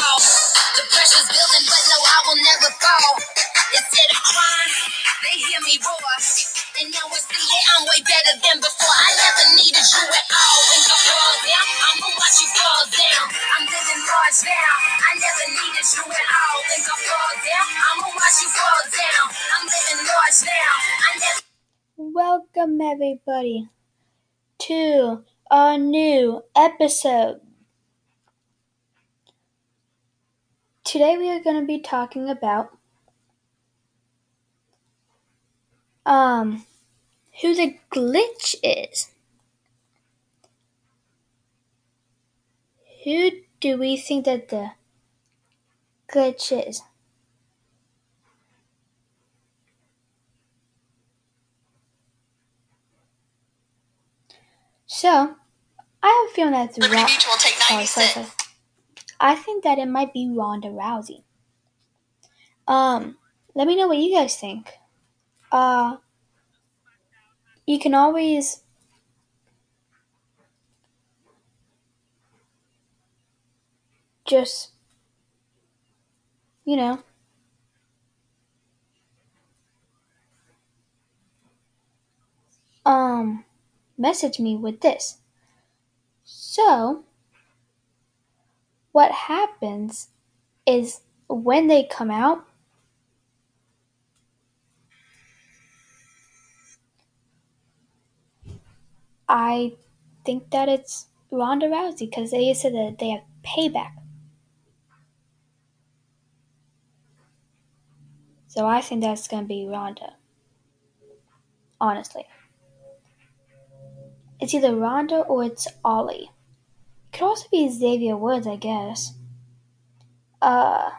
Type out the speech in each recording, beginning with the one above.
The pressure's building, but no, I will never fall. Instead of crying, they hear me roar. And now I see I'm way better than before. I never needed you at all. When you fall down, I'ma watch you fall down. I'm living large now. I never needed you at all. When you fall down, I'ma watch you fall down. I'm living large now. I never. Welcome, everybody, to a new episode. Today, we are going to be talking about um, who the glitch is. Who do we think that the glitch is? So, I have a feeling that's Liberty Ro- Mutual take sorry, 90 sorry, sorry. I think that it might be Ronda Rousey. Um, let me know what you guys think. Uh, you can always just, you know, um, message me with this. So, what happens is when they come out, I think that it's Ronda Rousey because they said that they have payback. So I think that's gonna be Ronda. Honestly, it's either Ronda or it's Ollie. Could also be Xavier Woods, I guess. Uh,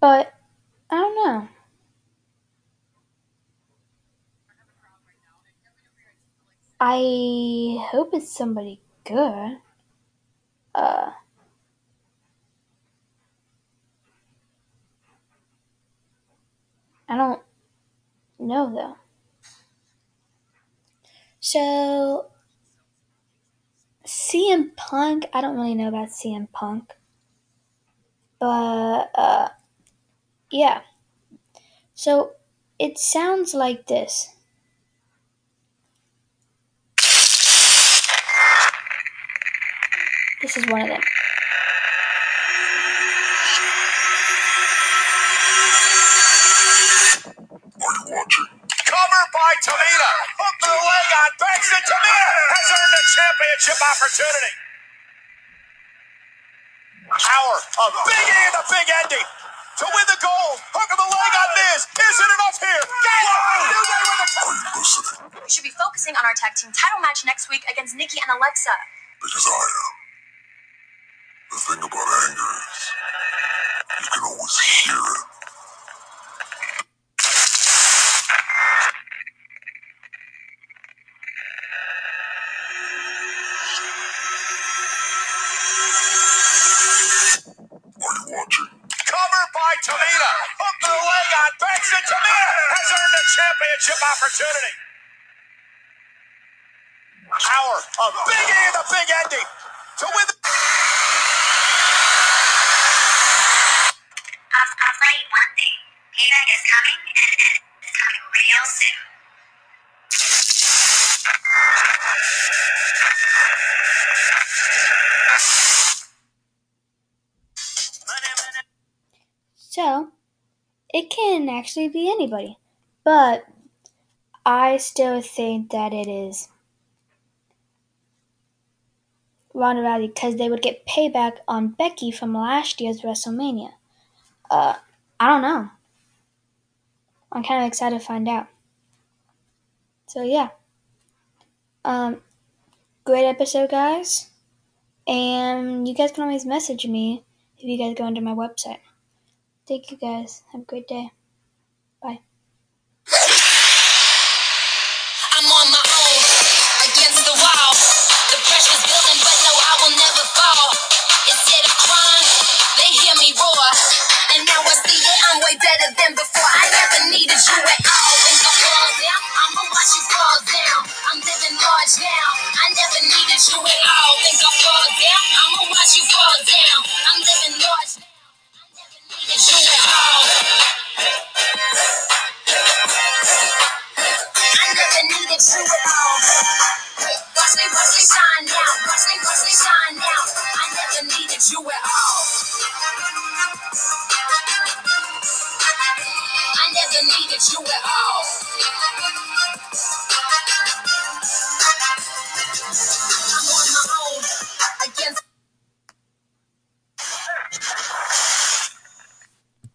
but I don't know. I hope it's somebody good. Uh, I don't know though. So, CM Punk, I don't really know about CM Punk. But, uh, yeah. So, it sounds like this. This is one of them. Tamina. Hook to the leg on Braxton. Tamina has earned a championship opportunity. Power of Big E in the big ending. To win the gold. Hook of the leg on Miz. Is it enough here. Get it. New Day with the cover. We should be focusing on our tag team title match next week against Nikki and Alexa. Because I am. The thing about anger is, you can always hear it. Are you watching? Cover by Tamina. Hook the leg on Braxton. Tamina has earned a championship opportunity. Power of Big E the big ending. To win the I'll tell you one thing. Payback is coming, and it's coming real soon. So, it can actually be anybody. But, I still think that it is Ronda Rousey because they would get payback on Becky from last year's WrestleMania. Uh, I don't know. I'm kind of excited to find out. So yeah. Um, great episode, guys. And you guys can always message me if you guys go into my website. Thank you guys. Have a great day. Bye. I'm on my own, against the wall. The pressure's building, but no, I will never fall. Instead of crying, they hear me roar. And now I see I'm way better than before. Shine now. Watch me, watch me shine now. I never needed you at all. I never needed you at all.